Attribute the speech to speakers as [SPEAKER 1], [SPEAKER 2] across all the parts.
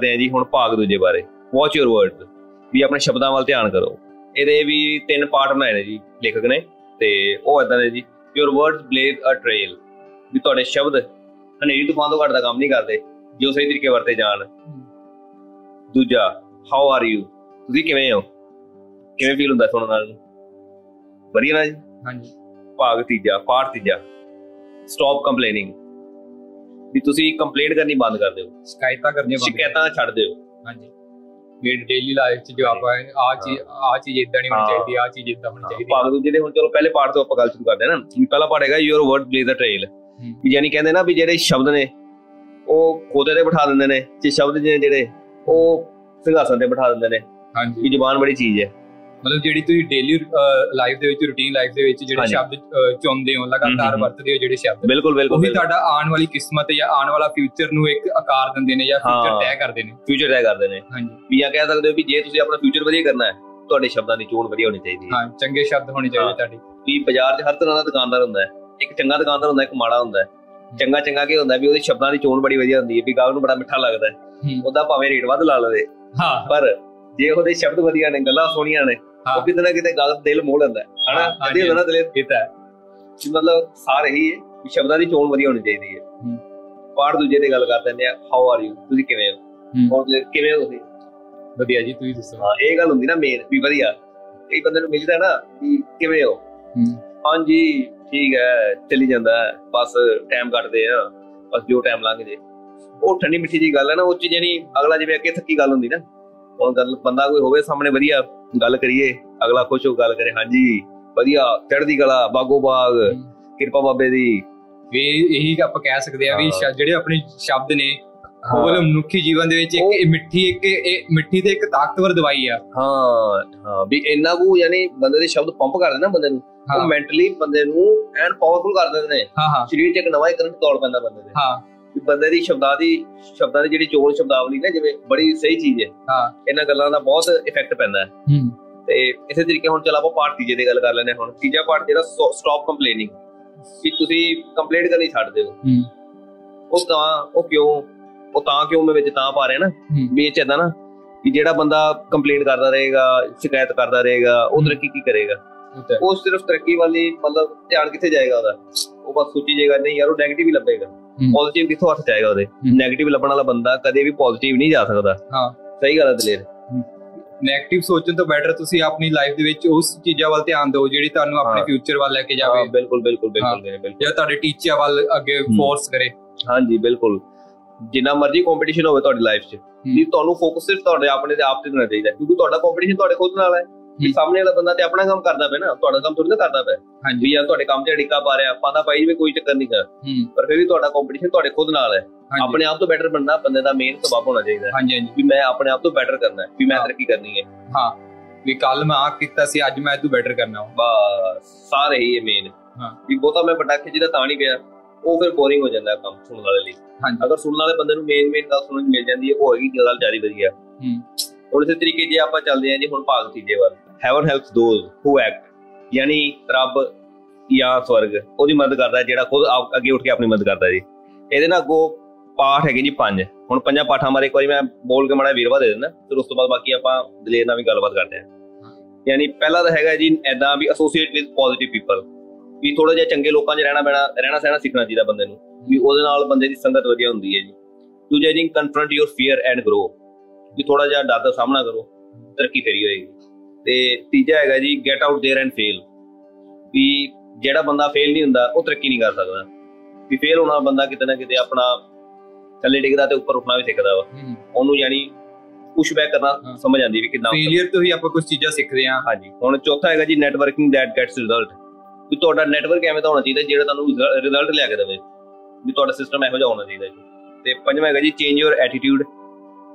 [SPEAKER 1] ਕਰਦੇ ਹਾਂ ਜੀ ਹੁਣ ਭਾਗ ਦੂਜੇ ਬਾਰੇ। ਵਾਚ ਯੂਰ ਵਰਡਸ ਵੀ ਆਪਣੇ ਸ਼ਬਦਾਂ ਵੱਲ ਧਿਆਨ ਕਰੋ। ਇਹਦੇ ਵੀ ਤਿੰਨ ਪਾਰਟ ਬਣਾਏ ਨੇ ਜੀ ਲੇਖਕ ਨੇ ਤੇ ਉਹ ਇਦਾਂ ਦੇ ਜੀ your words blaze a trail ਵੀ ਤੁਹਾਡੇ ਸ਼ਬਦ ਹਨੇਰੀ ਤੂਫਾਨ ਤੋਂ ਘੱਟ ਦਾ ਕੰਮ ਨਹੀਂ ਕਰਦੇ ਜੋ ਸਹੀ ਤਰੀਕੇ ਵਰਤੇ ਜਾਣ। ਦੂਜਾ ਹਾਊ ਆਰ ਯੂ ਤੁਸੀਂ ਕਿਵੇਂ ਹੋ? ਕਿਵੇਂ ਫੀਲ ਹੁੰਦਾ ਸੁਣਨ ਨਾਲ? ਵਧੀਆ ਨਾ ਜੀ?
[SPEAKER 2] ਹਾਂਜੀ।
[SPEAKER 1] ਭਾਗ ਤੀਜਾ ਪਾਠ ਤੀਜਾ। ਸਟਾਪ ਕੰਪਲੇਨਿੰਗ ਵੀ ਤੁਸੀਂ ਕੰਪਲੇਂਟ ਕਰਨੀ ਬੰਦ ਕਰ ਦਿਓ।
[SPEAKER 2] ਸ਼ਿਕਾਇਤਾਂ ਕਰਨੀਆਂ ਬੰਦ
[SPEAKER 1] ਸ਼ਿਕਾਇਤਾਂ ਛੱਡ ਦਿਓ।
[SPEAKER 2] ਹਾਂਜੀ। ਵੀ ਡੇਲੀ ਲਾਈਫ ਚ ਜੋ ਆਪਾਂ ਆ ਚੀਜ਼ ਆ ਚੀਜ਼ ਇਦਾਂ ਨਹੀਂ ਹੋਣੀ। ਚਾਹੀਦੀ ਆ ਚੀਜ਼ ਇਦਾਂ ਹੋਣੀ ਚਾਹੀਦੀ।
[SPEAKER 1] ਭਾਗ ਦੂਜੇ ਦੇ ਹੁਣ ਚਲੋ ਪਹਿਲੇ ਪਾਠ ਤੋਂ ਆਪਾਂ ਗੱਲ ਸ਼ੁਰੂ ਕਰਦੇ ਹਾਂ ਨਾ। ਪਹਿਲਾ ਪਾਠ ਹੈਗਾ your word blaze a trail ਵੀ ਯਾਨੀ ਕਹਿੰਦੇ ਨਾ ਵੀ ਜਿਹੜੇ ਸ਼ਬਦ ਨੇ ਉਹ ਖੋਤੇ ਤੇ ਬਿਠਾ ਦਿੰਦੇ ਨੇ। ਤੇ ਸ਼ਬਦ ਜਿਹੜੇ ਉਹ ਸਿੰਘਾਸਨ ਤੇ ਬਿਠਾ ਦਿੰਦੇ ਨੇ।
[SPEAKER 2] ਹਾਂਜੀ।
[SPEAKER 1] ਵੀ ਜ਼ੁਬਾਨ ਬੜੀ ਚੀਜ਼ ਹੈ।
[SPEAKER 2] ਮਤਲਬ ਜਿਹੜੀ ਤੁਸੀਂ ਡੇਲੀ ਲਾਈਫ ਦੇ ਵਿੱਚ ਰੂਟੀਨ ਲਾਈਫ ਦੇ ਵਿੱਚ ਜਿਹੜੇ। ਸ਼ਬਦ ਚੁਣਦੇ ਹੋ ਲਗਾਤਾਰ। ਵਰਤਦੇ ਹੋ ਜਿਹੜੇ ਸ਼ਬਦ
[SPEAKER 1] ਬਿਲਕੁਲ ਬਿਲਕੁਲ
[SPEAKER 2] ਉਹੀ ਤੁਹਾਡਾ ਆਉਣ ਵਾਲੀ ਕਿਸਮਤ ਜਾਂ ਆਉਣ ਵਾਲਾ ਫਿਊਚਰ ਨੂੰ ਇੱਕ ਆਕਾਰ ਦਿੰਦੇ ਨੇ ਜਾਂ ਫਿਊਚਰ। ਤੈਅ ਕਰਦੇ ਨੇ
[SPEAKER 1] ਫਿਊਚਰ ਤੈਅ ਕਰਦੇ ਨੇ
[SPEAKER 2] ਹਾਂਜੀ
[SPEAKER 1] ਵੀ ਜਾਂ ਕਹਿ ਸਕਦੇ ਹੋ ਵੀ ਜੇ ਤੁਸੀਂ ਆਪਣਾ ਫਿਊਚਰ ਵਧੀਆ ਕਰਨਾ ਹੈ ਤੁਹਾਡੇ ਸ਼ਬਦਾਂ ਦੀ ਚੋਣ ਵਧੀਆ ਹੋਣੀ ਚਾਹੀਦੀ ਹੈ
[SPEAKER 2] ਹਾਂ ਚੰਗੇ ਸ਼ਬਦ ਹੋਣੇ ਚਾਹੀਦੇ। ਤੁਹਾਡੇ
[SPEAKER 1] ਵੀ ਬਾਜ਼ਾਰ 'ਚ ਹਰ ਤਰ੍ਹਾਂ ਦਾ ਦੁਕਾਨਦਾਰ ਹੁੰਦਾ ਹੈ ਇੱਕ ਚੰਗਾ ਦੁਕਾਨਦਾਰ ਹੁੰਦਾ ਇੱਕ ਮਾੜਾ ਹੁੰਦਾ ਹੈ ਚੰਗਾ ਚੰਗਾ ਕੀ ਹੁੰਦਾ ਵੀ ਉਹਦੇ ਸ਼ਬਦਾਂ ਦੀ ਚੋਣ ਬੜੀ ਵਧੀਆ ਹੁੰਦੀ ਹੈ ਵੀ ਗਾਹਕ ਨੂੰ ਬੜਾ ਮਿੱਠਾ ਲੱਗਦਾ ਹੈ। ਉਹਦਾ ਭਾਵੇਂ ਰੇਟ ਵੱਧ ਲਾ ਲਵੇ
[SPEAKER 2] ਹਾਂ
[SPEAKER 1] ਪਰ ਜੇ ਉਹਦੇ ਸ਼ਬਦ ਵਧੀਆ ਨੇ ਗੱਲਾਂ ਸੋਹਣੀਆਂ ਨੇ। ਉਹ ਕਿਤੇ ਨਾ ਕਿਤੇ ਦਾ ਦਿਲ ਮੋਹ ਲੈਂਦਾ ਹੈ। ਹਨਾ? ਕਦੀ ਹੁੰਦਾ ਨਾ ਦਿਲ
[SPEAKER 2] ਇਹ ਤਾਂ ਹੈ।
[SPEAKER 1] ਵੀ ਮਤਲਬ ਸਾਰ ਇਹੀ ਹੈ ਵੀ ਸ਼ਬਦਾਂ ਦੀ ਚੋਣ ਵਧੀਆ ਹੋਣੀ ਚਾਹੀਦੀ ਹੈ। ਪਾਠ ਦੂਜੇ ਤੇ ਗੱਲ ਕਰ ਦਿੰਦੇ ਆ ਹਾਊ ਆਰ ਯੂ ਤੁਸੀਂ ਕਿਵੇਂ ਹੋ। ਔਰ ਕਿਵੇਂ ਹੋ ਤੁਸੀਂ?
[SPEAKER 2] ਵਧੀਆ ਜੀ ਤੁਸੀਂ ਦੱਸੋ।
[SPEAKER 1] ਹਾਂ ਇਹ ਗੱਲ ਹੁੰਦੀ ਨਾ ਮੇਨ ਵੀ ਵਧੀਆ। ਕਈ ਬੰਦੇ ਨੂੰ ਮਿਲਦਾ ਨਾ ਵੀ ਕਿਵੇਂ ਹੋ। ਹਾਂਜੀ ਠੀਕ ਹੈ ਚੱਲੀ ਜਾਂਦਾ ਬਸ ਟਾਈਮ ਕੱਟਦੇ ਆ। ਬਸ ਜੋ ਟਾਈਮ ਲੰਘ ਜੇ। ਉਹ ਠੰਡੀ ਮਿੱਠੀ ਜੀ ਗੱਲ ਹੈ ਨਾ ਉਹ ਚ ਜਾਨੀ ਅਗਲਾ ਜਿਵੇਂ ਅੱਗੇ ਥੱਕੀ ਗੱਲ ਹੁੰਦੀ ਨਾ। ਹੁਣ ਗੱਲ ਬੰਦਾ ਕੋਈ ਹੋਵੇ ਸਾਹਮਣੇ ਵਧੀਆ। ਗੱਲ ਕਰੀਏ ਅਗਲਾ ਖੁਸ਼ ਹੋ ਗੱਲ ਕਰੇ ਹਾਂਜੀ ਵਧੀਆ ਚੜ੍ਹਦੀ ਕਲਾ ਬਾਗੋ ਬਾਗ ਕਿਰਪਾ ਬਾਬੇ ਦੀ
[SPEAKER 2] ਵੀ ਇਹੀ ਆਪਾਂ ਕਹਿ ਸਕਦੇ ਆ ਵੀ ਜਿਹੜੇ ਆਪਣੇ ਸ਼ਬਦ ਨੇ ਉਹ ਮਨੁੱਖੀ ਜੀਵਨ ਦੇ ਵਿੱਚ ਇੱਕ ਇਹ ਮਿੱਠੀ ਇੱਕ ਇਹ ਮਿੱਠੀ ਤੇ ਇੱਕ ਤਾਕਤਵਰ ਦਵਾਈ ਆ
[SPEAKER 1] ਹਾਂ ਹਾਂ ਵੀ ਇੰਨਾ ਕੁ ਯਾਨੀ ਬੰਦੇ ਦੇ ਸ਼ਬਦ ਪੰਪ ਕਰਦੇ ਨਾ ਬੰਦੇ ਨੂੰ ਉਹ ਮੈਂਟਲੀ ਬੰਦੇ ਨੂੰ ਐਨ ਪਾਵਰਫੁਲ ਕਰ ਦਿੰਦੇ ਨੇ ਸਰੀਰ 'ਚ ਇੱਕ ਨਵਾਂ ਕਰੰਟ ਦੌੜ ਪੈਂਦਾ ਬੰਦੇ ਦੇ
[SPEAKER 2] ਹਾਂ
[SPEAKER 1] ਵੀ ਬੰਦੇ ਦੀ ਸ਼ਬਦਾਂ ਦੀ ਸ਼ਬਦਾਂ ਦੀ ਜਿਹੜੀ ਚੋਣ ਸ਼ਬਦਾਵਲੀ ਨਾ ਜਿਵੇਂ ਬੜੀ ਸਹੀ ਚੀਜ਼ ਹੈ।
[SPEAKER 2] ਹਾਂ।
[SPEAKER 1] ਇਹਨਾਂ ਗੱਲਾਂ ਦਾ ਬਹੁਤ ਇਫੈਕਟ ਪੈਂਦਾ ਹੈ।
[SPEAKER 2] ਹੂੰ।
[SPEAKER 1] ਤੇ ਇਸੇ ਤਰੀਕੇ ਹੁਣ ਚਲ ਆਪਾਂ ਪਾਰਟ ਤੀਜੇ ਦੀ ਗੱਲ ਕਰ ਲੈਂਦੇ ਹੁਣ। ਤੀਜਾ ਪਾਰਟ ਜਿਹੜਾ ਸਟਾਪ ਕੰਪਲੇਨਿੰਗ ਕਿ ਤੁਸੀਂ ਕੰਪਲੇਂਟ ਕਰਨੀ ਛੱਡ ਦਿਓ।
[SPEAKER 2] ਹੂੰ।
[SPEAKER 1] ਉਹ ਤਾਂ ਉਹ ਕਿਉਂ ਉਹ ਤਾਂ ਕਿਉਂ ਮੈਂ ਵਿੱਚ ਤਾਂ ਪਾ ਰਿਹਾ ਨਾ। ਵੀ ਇਹ ਚ ਏਦਾਂ ਨਾ ਕਿ ਜਿਹੜਾ ਬੰਦਾ ਕੰਪਲੇਂਟ ਕਰਦਾ ਰਹੇਗਾ ਸ਼ਿਕਾਇਤ ਕਰਦਾ ਰਹੇਗਾ ਉਹ ਤਰੱਕੀ ਕੀ ਕਰੇਗਾ?
[SPEAKER 2] ਉਹ
[SPEAKER 1] ਸਿਰਫ ਤਰੱਕੀ ਵਾਲੀ ਮਤਲਬ ਧਿਆਨ ਕਿੱਥੇ ਜਾਏਗਾ ਉਹਦਾ? ਉਹ ਬਸ ਸੋਚੀ ਜਾਏਗਾ ਨਹੀਂ ਯਾਰ ਉਹ 네ਗੇਟਿਵ ਹੀ ਲੱਭੇਗਾ। ਪੋਜ਼ਿਟਿਵ ਕਿੱਥੋਂ ਹੱਥ ਜਾਏਗਾ ਉਹਦੇ?
[SPEAKER 2] ਹੂੰ।
[SPEAKER 1] 네ਗੇਟਿਵ ਲੱਭਣ ਵਾਲਾ ਬੰਦਾ ਕਦੇ ਵੀ ਪੋਜ਼ਿਟਿਵ ਨਹੀਂ ਜਾ ਸਕਦਾ।
[SPEAKER 2] ਹਾਂ।
[SPEAKER 1] ਸਹੀ ਗੱਲ ਹੈ ਦਲੇਰ।
[SPEAKER 2] ਨੈਗੇਟਿਵ ਸੋਚਣ ਤੋਂ ਬੈਟਰ ਤੁਸੀਂ ਆਪਣੀ ਲਾਈਫ ਦੇ ਵਿੱਚ ਉਸ ਚੀਜ਼ਾਂ ਵੱਲ ਧਿਆਨ ਦਿਓ ਜਿਹੜੀ ਤੁਹਾਨੂੰ ਆਪਣੇ। ਫਿਊਚਰ ਵੱਲ ਲੈ ਕੇ ਜਾਵੇ।
[SPEAKER 1] ਬਿਲਕੁਲ ਬਿਲਕੁਲ। ਬਿਲਕੁਲ ਬਿਲਕੁਲ।
[SPEAKER 2] ਜਾਂ ਤੁਹਾਡੇ ਟੀਚਰ ਵੱਲ ਅੱਗੇ ਫੋਰਸ ਕਰੇ।
[SPEAKER 1] ਹਾਂਜੀ ਬਿਲਕੁਲ। ਜਿੰਨਾ ਮਰਜ਼ੀ ਕੰਪੀਟੀਸ਼ਨ ਹੋਵੇ ਤੁਹਾਡੀ ਲਾਈਫ 'ਚ। ਵੀ ਤੁਹਾਨੂੰ ਫੋਕਸ ਸਿਰਫ ਤੁਹਾਡੇ ਆਪਣੇ ਤੇ ਆਪ ਤੇ ਹੋਣਾ ਚਾਹੀਦਾ। ਕਿਉਂਕਿ ਤੁਹਾਡਾ ਕੰਪੀਟੀਸ਼ਨ ਤੁਹਾਡੇ ਖੁਦ ਨਾਲ ਹੈ। ਵੀ
[SPEAKER 2] ਹੂੰ।
[SPEAKER 1] ਸਾਹਮਣੇ ਵਾਲਾ ਬੰਦਾ ਤੇ ਆਪਣਾ ਕੰਮ ਕਰਦਾ ਪਿਆ ਨਾ ਤੁਹਾਡਾ ਕੰਮ ਥੋੜੀ ਨਾ ਕਰਦਾ ਪਿਆ।
[SPEAKER 2] ਹਾਂਜੀ।
[SPEAKER 1] ਵੀ ਯਾਰ ਤੁਹਾਡੇ ਕੰਮ ਤੇ ਅੜਿੱਕਾ ਪਾ ਰਿਹਾ ਪਾਦਾ ਪਾਈ ਜਿਵੇਂ ਕੋਈ ਚੱਕਰ ਨਹੀਂ ਕਰ
[SPEAKER 2] ਹੂੰ।
[SPEAKER 1] ਪਰ ਫਿਰ ਵੀ ਤੁਹਾਡਾ ਕੰਪੀਟੀਸ਼ਨ ਤੁਹਾਡੇ ਖੁਦ ਨਾਲ ਹੈ। ਆਪਣੇ ਆਪ ਤੋਂ ਬੈਟਰ ਬਣਨਾ ਬੰਦੇ ਦਾ ਮੇਨ ਸਬਬ ਹੋਣਾ ਚਾਹੀਦਾ ਹੈ।
[SPEAKER 2] ਹਾਂਜੀ ਹਾਂਜੀ।
[SPEAKER 1] ਵੀ ਮੈਂ ਆਪਣੇ ਆਪ ਤੋਂ ਬੈਟਰ ਕਰਨਾ ਹੈ ਵੀ ਮੈਂ
[SPEAKER 2] ਹਾਂ।
[SPEAKER 1] ਤਰੱਕੀ ਕਰਨੀ ਹੈ।
[SPEAKER 2] ਹਾਂ। ਵੀ ਕੱਲ ਮੈਂ ਆ ਕੀਤਾ ਸੀ ਅੱਜ ਮੈਂ ਤੂੰ ਬੈਟਰ ਕਰਨਾ ਵਾ।
[SPEAKER 1] ਬਸ ਸਾਰੇ ਹੀ ਇਹ ਮੇਨ
[SPEAKER 2] ਹਾਂ।
[SPEAKER 1] ਵੀ ਬਹੁਤਾ ਮੈਂ ਵੱਡਾ ਖਿੱਚਦਾ ਤਾਂ ਨਹੀਂ ਪਿਆ। ਉਹ ਫਿਰ ਬੋਰਿੰਗ ਹੋ ਜਾਂਦਾ ਹੈ ਕੰਮ ਸੁਣਨ ਵਾਲੇ ਲਈ।
[SPEAKER 2] ਹਾਂਜੀ।
[SPEAKER 1] ਅਗਰ ਸੁਣਨ ਵਾਲੇ ਬੰਦੇ ਨੂੰ ਮੇਨ ਮੇਨ ਗੱਲ ਸੁਣਨ ਨੂੰ ਮਿਲ ਜਾਂਦੀ ਹੈ ਉਹ ਹੋਏਗੀ ਗੱਲ ਜਾਰੀ ਵਧੀਆ।
[SPEAKER 2] ਹੂੰ।
[SPEAKER 1] ਹੁਣ ਇਸੇ ਤਰੀਕੇ ਜੇ ਆਪਾਂ ਚੱਲਦੇ ਹਾਂ ਜੀ, ਹੁਣ ਭਾਗ ਤੀਜੇ ਵੱਲ। Heaven helps those who act ਯਾਨੀ ਰੱਬ ਜਾਂ ਸਵਰਗ, ਉਹਦੀ ਮਦਦ ਕਰਦਾ ਹੈ, ਜਿਹੜਾ ਖੁਦ ਆਪ- ਅੱਗੇ ਉੱਠ ਕੇ ਆਪਣੀ ਮਦਦ ਕਰਦਾ ਹੈ ਜੀ। ਇਹਦੇ ਨਾਲ ਅੱਗੋਂ ਪਾਠ ਹੈਗੇ ਜੀ ਪੰਜ। ਹੁਣ ਪੰਜਾਂ ਪਾਠਾਂ ਬਾਰੇ ਇੱਕ ਵਾਰੀ ਮੈਂ ਬੋਲ ਕੇ ਮਾੜਾ ਵੀਰਵਾ ਦੇ ਦਿੰਦਾ, ਫਿਰ ਉਸ ਤੋਂ ਬਾਅਦ ਬਾਕੀ ਆਪਾਂ ਦਲੇਰ ਨਾਲ ਵੀ ਗੱਲਬਾਤ ਕਰਦੇ ਹਾਂ। ਯਾਨੀ ਪਹਿਲਾ ਤਾਂ ਹੈਗਾ ਜੀ ਐਦਾਂ ਵੀ ਐਸੋਸੀਏਟ ਵਿਦ ਪੋਜ਼ਿਟਿਵ ਪੀਪਲ ਵੀ ਥੋੜਾ ਜਿਹਾ ਚੰਗੇ ਲੋਕਾਂ 'ਚ ਰਹਿਣਾ ਪੈਣਾ, ਰਹਿਣਾ ਸਹਿਣਾ ਸਿੱਖਣਾ ਚਾਹੀਦਾ ਬੰਦੇ ਨੂੰ, ਵੀ ਉਹਦੇ ਨਾਲ ਬੰਦੇ ਦੀ ਸੰਗਤ ਵਧੀਆ ਹੁੰਦੀ ਹੈ ਜੀ। ਦੂਜਾ ਜੀ confront your fear and grow ਵੀ ਥੋੜਾ ਜਿਹਾ ਡਰ ਦਾ ਸਾਹਮਣਾ ਕਰੋ ਤਰੱਕੀ ਫੇਰੀ ਹੋਏਗੀ ਤੇ ਤੀਜਾ ਹੈਗਾ ਜੀ get out there and fail ਵੀ ਜਿਹੜਾ ਬੰਦਾ ਫੇਲ ਨਹੀਂ ਹੁੰਦਾ ਉਹ ਤਰੱਕੀ ਨਹੀਂ ਕਰ ਸਕਦਾ ਵੀ ਫੇਲ ਹੋਣਾ ਬੰਦਾ ਕਿਤੇ ਨਾ ਕਿਤੇ ਆਪਣਾ ਥੱਲੇ ਡਿੱਗਦਾ ਤੇ ਉੱਪਰ ਉੱਠਣਾ ਵੀ ਸਿੱਖਦਾ ਵਾ
[SPEAKER 2] ਹੂੰ
[SPEAKER 1] ਉਹਨੂੰ ਯਾਨੀ ਪੁਸ਼ ਬੈਕ
[SPEAKER 2] ਹਾਂ।
[SPEAKER 1] ਕਰਨਾ ਸਮਝ ਆਉਂਦੀ ਵੀ ਕਿਦਾਂ
[SPEAKER 2] ਫੇਲਿਅਰ ਤੋਂ ਹੀ ਆਪਾਂ ਕੁਝ ਚੀਜ਼ਾਂ ਸਿੱਖਦੇ ਹਾਂ
[SPEAKER 1] ਹਾਂਜੀ ਹੁਣ ਚੌਥਾ ਹੈਗਾ ਜੀ ਨੈਟਵਰਕਿੰਗ ਦੈਟ ਗੈਟਸ ਰਿਜ਼ਲਟ ਵੀ ਤੁਹਾਡਾ ਨੈਟਵਰਕ ਐਵੇਂ ਦਾ ਹੋਣਾ ਚਾਹੀਦਾ ਜਿਹੜਾ ਤੁਹਾਨੂੰ ਰਿਜ਼ਲਟ ਲਿਆ ਕੇ ਦੇਵੇ ਵੀ ਤੁਹਾਡਾ ਸਿਸਟਮ ਇਹੋ ਜਿਹਾ ਹੋਣਾ ਚਾਹੀਦਾ ਜੀ ਤੇ ਪੰਜਵਾਂ ਹੈਗਾ ਜੀ change your attitude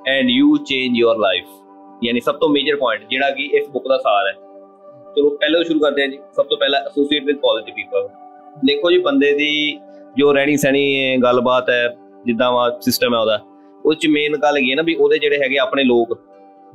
[SPEAKER 1] and you change your life ਯਾਨੀ ਸਭ ਤੋਂ ਮੇਜਰ ਪੁਆਇੰਟ ਜਿਹੜਾ ਕਿ ਇਸ ਬੁੱਕ ਦਾ ਸਾਰ ਹੈ। ਚਲੋ ਪਹਿਲਾਂ ਸ਼ੁਰੂ ਕਰਦੇ ਹਾਂ ਜੀ। ਸਭ ਤੋਂ ਪਹਿਲਾਂ ਐਸੋਸੀਏਟ ਵਿਦ ਪੋਜ਼ਿਟਿਵ ਪੀਪਲ ਦੇਖੋ ਜੀ, ਬੰਦੇ ਦੀ ਜੋ ਰਹਿਣੀ ਸਹਿਣੀ, ਗੱਲਬਾਤ ਹੈ, ਜਿੱਦਾਂ ਵਾ ਸਿਸਟਮ ਹੈ ਉਹਦਾ। ਉਹ ਚ ਮੇਨ ਗੱਲ ਹੈਗੀ ਹੈ ਨਾ ਵੀ ਉਹਦੇ ਜਿਹੜੇ ਹੈਗੇ ਆਪਣੇ ਲੋਕ,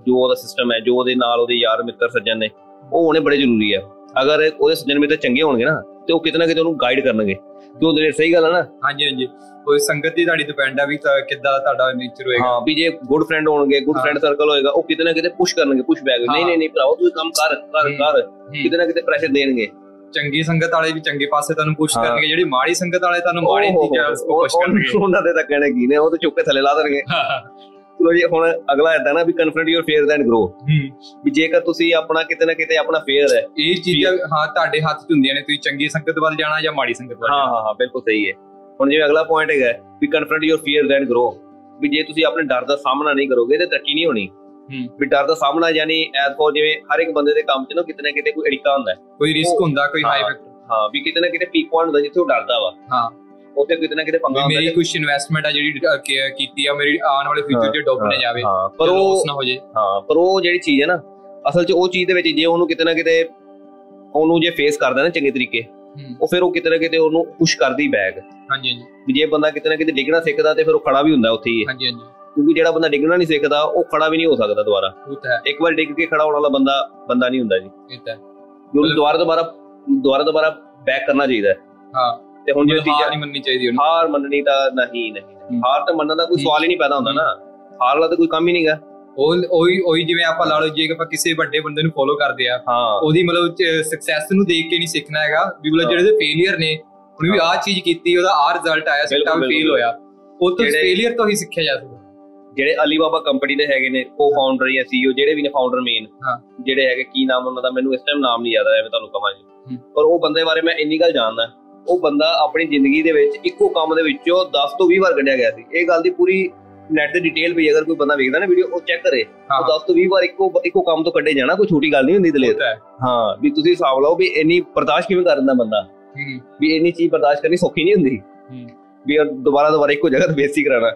[SPEAKER 1] ਜੋ ਉਹਦਾ ਸਿਸਟਮ ਹੈ, ਜੋ ਉਹਦੇ ਨਾਲ ਉਹਦੇ ਯਾਰ ਮਿੱਤਰ, ਸੱਜਣ ਨੇ, ਉਹ ਹੋਣੇ ਬੜੇ ਜ਼ਰੂਰੀ ਆ ਅਗਰ ਉਹਦੇ ਸੱਜਣ ਮਿੱਤਰ ਚੰਗੇ ਹੋਣਗੇ ਨਾ ਤੇ ਉਹ ਕਿਤੇ ਨਾ ਕਿਤੇ ਉਹਨੂੰ ਗਾਈਡ ਕਰਨਗੇ ਕਿਉਂ ਦਲੇਰ ਸਹੀ ਗੱਲ ਹੈ ਨਾ
[SPEAKER 2] ਹਾਂਜੀ ਹਾਂਜੀ ਕੋਈ ਸੰਗਤ ਦੀ ਤੁਹਾਡੀ ਡਿਪੈਂਡ ਆ ਵੀ ਕਿੱਦਾਂ ਤੁਹਾਡਾ ਨੇਚਰ ਹੋਏਗਾ
[SPEAKER 1] ਹਾਂ ਵੀ ਜੇ ਗੁੱਡ ਫਰੈਂਡ ਹੋਣਗੇ ਗੁੱਡ। ਫਰੈਂਡ ਸਰਕਲ ਹੋਏਗਾ ਉਹ ਕਿਤੇ ਨਾ ਕਿਤੇ ਪੁਸ਼ ਕਰਨਗੇ ਪੁਸ਼ ਬੈਕ ਨਹੀਂ। ਨਹੀਂ ਨਹੀਂ ਭਰਾਓ ਤੂੰ ਕੰਮ ਕਰ ਕਰ। ਕਰ। ਕਿਤੇ ਨਾ ਕਿਤੇ ਪ੍ਰੈਸ਼ਰ ਦੇਣਗੇ
[SPEAKER 2] ਚੰਗੀ ਸੰਗਤ ਵਾਲੇ ਵੀ ਚੰਗੇ ਪਾਸੇ ਤੁਹਾਨੂੰ ਪੁਸ਼। ਕਰਨਗੇ ਜਿਹੜੀ ਮਾੜੀ ਸੰਗਤ ਵਾਲੇ ਤੁਹਾਨੂੰ ਮਾੜੀ ਚੀਜ਼ਾਂ ਪੁਸ਼ ਕਰਨਗੇ
[SPEAKER 1] ਉਹਨਾਂ ਦੇ ਤਾਂ ਕਹਿਣੇ ਕੀ ਨੇ ਉਹ ਤਾਂ ਚੁੱਕ ਕੇ ਥੱਲੇ ਲਾ ਦੇਣਗੇ ਚਲੋ ਜੀ ਹੁਣ ਅਗਲਾ ਇਦਾਂ ਨਾ ਵੀ confront your fear and
[SPEAKER 2] grow
[SPEAKER 1] ਵੀ ਜੇਕਰ ਤੁਸੀਂ ਆਪਣਾ ਕਿਤੇ ਨਾ ਕਿਤੇ ਆਪਣਾ ਫੇਅਰ ਹੈ।
[SPEAKER 2] ਇਹ ਚੀਜ਼ਾਂ ਹਾਂ ਤੁਹਾਡੇ ਹੱਥ 'ਚ ਹੁੰਦੀਆਂ ਨੇ। ਤੁਸੀਂ ਚੰਗੀ ਸੰਗਤ ਵੱਲ ਜਾਣਾ ਜਾਂ ਮਾੜੀ ਸੰਗਤ ਵੱਲ
[SPEAKER 1] ਹਾਂ ਹਾਂ ਹਾਂ ਬਿਲਕੁਲ ਸਹੀ ਹੈ। ਹੁਣ ਜਿਵੇਂ ਅਗਲਾ ਪੁਆਇੰਟ ਹੈਗਾ ਵੀ confront your fear and grow ਵੀ ਜੇ ਤੁਸੀਂ ਆਪਣੇ ਡਰ ਦਾ ਸਾਹਮਣਾ ਨਹੀਂ ਕਰੋਗੇ ਤੇ ਤਰੱਕੀ ਨਹੀਂ ਹੋਣੀ। ਵੀ ਡਰ ਦਾ ਸਾਹਮਣਾ ਯਾਨੀ ਐਸ ਫੋਰ ਜਿਵੇਂ ਹਰ ਇੱਕ ਬੰਦੇ ਦੇ ਕੰਮ 'ਚ ਨਾ ਕਿਤੇ ਨਾ ਕਿਤੇ ਕੋਈ ਅੜਿੱਕਾ ਹੁੰਦਾ।
[SPEAKER 2] ਕੋਈ ਰਿਸਕ ਹੁੰਦਾ ਕੋਈ ਹਾਈ। ਫੈਕਟਰ
[SPEAKER 1] ਹਾਂ ਵੀ ਕਿਤੇ ਨਾ ਕਿਤੇ ਪੀਕ ਪੁਆਇੰਟ ਹੁੰਦਾ ਜਿੱਥੇ ਉਹ ਡਰਦਾ ਵਾ।
[SPEAKER 2] ਹਾਂ।
[SPEAKER 1] ਉੱਥੇ ਕਿਤੇ ਨਾ ਕਿਤੇ ਪੰਗਾ ਹੁੰਦਾ
[SPEAKER 2] ਮੇਰੀ। ਕੁਝ ਇਨਵੈਸਟਮੈਂਟ ਆ ਜਿਹੜੀ ਅ, ਕੀ- ਕੀਤੀ ਆ ਮੇਰੀ ਆਉਣ ਵਾਲੇ ਫਿਊਚਰ 'ਚ ਡੁੱਬ ਨਾ ਜਾਵੇ
[SPEAKER 1] ਪਰ ਉਹ
[SPEAKER 2] ਨਾ ਹੋ ਜੇ।
[SPEAKER 1] ਹਾਂ ਪਰ ਉਹ ਜਿਹੜੀ ਚੀਜ਼ ਹੈ ਨਾ ਅਸਲ 'ਚ ਉਹ ਚੀਜ਼ ਦੇ ਵਿੱਚ ਜੇ ਉਹਨੂੰ ਕਿਤੇ ਨਾ ਕਿਤੇ ਉਹਨੂੰ ਜੇ ਫੇਸ ਕਰਦਾ ਨਾ ਚੰਗੇ ਤਰੀਕੇ ਉਹ ਫਿਰ ਉਹ ਕਿਤੇ ਨਾ ਕਿਤੇ ਉਹਨੂੰ ਪੁਸ਼ ਕਰਦੀ ਬੈਗ
[SPEAKER 2] ਹਾਂਜੀ ਹਾਂਜੀ।
[SPEAKER 1] ਜੇ ਬੰਦਾ ਕਿਤੇ ਨਾ ਕਿਤੇ ਡਿੱਗਣਾ ਸਿੱਖਦਾ ਤੇ ਫਿਰ ਉਹ ਖੜਾ ਵੀ ਹੁੰਦਾ ਉੱਥੇ ਹੀ
[SPEAKER 2] ਹਾਂਜੀ ਹਾਂਜੀ।
[SPEAKER 1] ਕਿਉਂਕਿ ਜਿਹੜਾ ਬੰਦਾ ਡਿੱਗਣਾ ਨਹੀਂ ਸਿੱਖਦਾ ਉਹ ਖੜਾ ਵੀ ਨਹੀਂ ਹੋ ਸਕਦਾ ਦੁਬਾਰਾ। ਇੱਕ ਵਾਰ ਡਿੱਗ ਕੇ ਖੜਾ ਹੋਣ ਵਾਲਾ ਬੰਦਾ ਬੰਦਾ ਨਹੀਂ ਹੁੰਦਾ ਜੀ।
[SPEAKER 2] ਇਹ ਤਾਂ
[SPEAKER 1] ਦੁਬਾਰਾ ਦੁਬਾਰਾ ਦੁਬਾਰਾ ਦੁਬਾਰਾ ਬੈਕ ਕਰਨਾ ਚਾਹੀਦਾ ਹੈ।
[SPEAKER 2] ਹਾਂ।
[SPEAKER 1] ਤੇ ਹੁਣ ਜਿਹੜੀ
[SPEAKER 2] ਹਾਰ ਨਹੀਂ ਮੰਨਣੀ ਚਾਹੀਦੀ ਉਹਨੂੰ
[SPEAKER 1] ਹਾਰ ਮੰਨਣੀ ਤਾਂ ਨਹੀਂ ਨਹੀਂ। ਹਾਰ ਤਾਂ ਮੰਨਣ ਦਾ ਕੋਈ। ਸਵਾਲ ਹੀ ਨਹੀਂ ਪੈਦਾ ਹੁੰਦਾ ਨਾ ਹਾਰ ਵਾਲਾ ਤਾਂ ਕੋਈ ਕੰਮ ਹੀ ਨਹੀਂਗਾ
[SPEAKER 2] ਉਹ ਉਹੀ ਉਹੀ ਜਿਵੇਂ ਆਪਾਂ ਲਾ ਲਓ ਜੇ ਆਪਾਂ ਕਿਸੇ ਵੱਡੇ ਬੰਦੇ ਨੂੰ ਫੋਲੋ ਕਰਦੇ ਆ
[SPEAKER 1] ਹਾਂ
[SPEAKER 2] ਉਹਦੀ ਮਤਲਬ ਸਕਸੈਸ ਨੂੰ ਦੇਖ ਕੇ ਨਹੀਂ ਸਿੱਖਣਾ ਹੈਗਾ ਵੀ ਮਤਲਬ। ਜਿਹੜੇ ਦੇ ਫੇਲਿਅਰ ਨੇ ਉਹਨੇ ਵੀ ਆਹ ਚੀਜ਼ ਕੀਤੀ ਉਹਦਾ ਆਹ ਰਿਜ਼ਲਟ ਆਇਆ ਸਿੱਟਾ ਫੇਲ। ਹੋਇਆ ਉਹ ਤੋਂ ਫੇਲਿਅਰ ਤੋਂ ਹੀ ਸਿੱਖਿਆ ਜਾ ਸਕਦਾ
[SPEAKER 1] ਜਿਹੜੇ ਅਲੀਬਾਬਾ ਕੰਪਨੀ ਦੇ ਹੈਗੇ ਨੇ ਕੋ ਫਾਊਂਡਰ ਜਾਂ ਸੀਈਓ ਜਿਹੜੇ ਵੀ ਨੇ ਫਾਊਂਡਰ ਮੇਨ
[SPEAKER 2] ਹਾਂ।
[SPEAKER 1] ਜਿਹੜੇ ਹੈਗੇ ਕੀ ਨਾਮ ਉਹਨਾਂ ਦਾ ਮੈਨੂੰ ਇਸ ਟਾਈਮ ਨਾਮ ਨਹੀਂ ਯਾਦ ਆ ਰਿਹਾ ਮੈਂ ਤੁਹਾਨੂੰ ਕਹਾਂ ਜੀ। ਪਰ ਉਹ ਬੰਦੇ ਬਾਰੇ ਮੈਂ ਇੰਨੀ ਗੱਲ ਜਾਣਦਾ ਉਹ ਬੰਦਾ ਆਪਣੀ ਜ਼ਿੰਦਗੀ ਦੇ ਵਿੱਚ ਇੱਕੋ ਕੰਮ ਦੇ ਵਿੱਚੋਂ 10 ਤੋਂ 20 ਵਾਰ ਕੱਢਿਆ ਗਿਆ ਸੀ। ਇਹ ਗੱਲ ਦੀ ਪੂਰੀ ਨੈਟ ਤੇ ਡਿਟੇਲ ਪਈ ਅਗਰ ਕੋਈ ਬੰਦਾ ਵੇਖਦਾ ਨਾ ਵੀਡੀਓ ਉਹ ਚੈੱਕ ਕਰੇ। ਉਹ 10 ਤੋਂ 20 ਵਾਰ ਇੱਕੋ ਇੱਕੋ ਕੰਮ ਤੋਂ ਕੱਢੇ ਜਾਣਾ ਕੋਈ ਛੋਟੀ ਗੱਲ ਨਹੀਂ ਹੁੰਦੀ ਦਲੇਰ
[SPEAKER 2] ਹੈ।
[SPEAKER 1] ਵੀ ਤੁਸੀਂ ਹਿਸਾਬ ਲਾਓ ਵੀ ਇੰਨੀ ਬਰਦਾਸ਼ਤ ਕਿਵੇਂ ਕਰ ਦਿੰਦਾ ਬੰਦਾ? ਵੀ ਇੰਨੀ ਚੀਜ਼ ਬਰਦਾਸ਼ਤ ਕਰਨੀ ਸੌਖੀ ਨਹੀਂ ਹੁੰਦੀ। ਵੀ ਦੁਬਾਰਾ ਦੁਬਾਰਾ ਇੱਕੋ ਜਗ੍ਹਾ ਤੇ ਬੇਇੱਜ਼ਤੀ ਕਰਾਣਾ।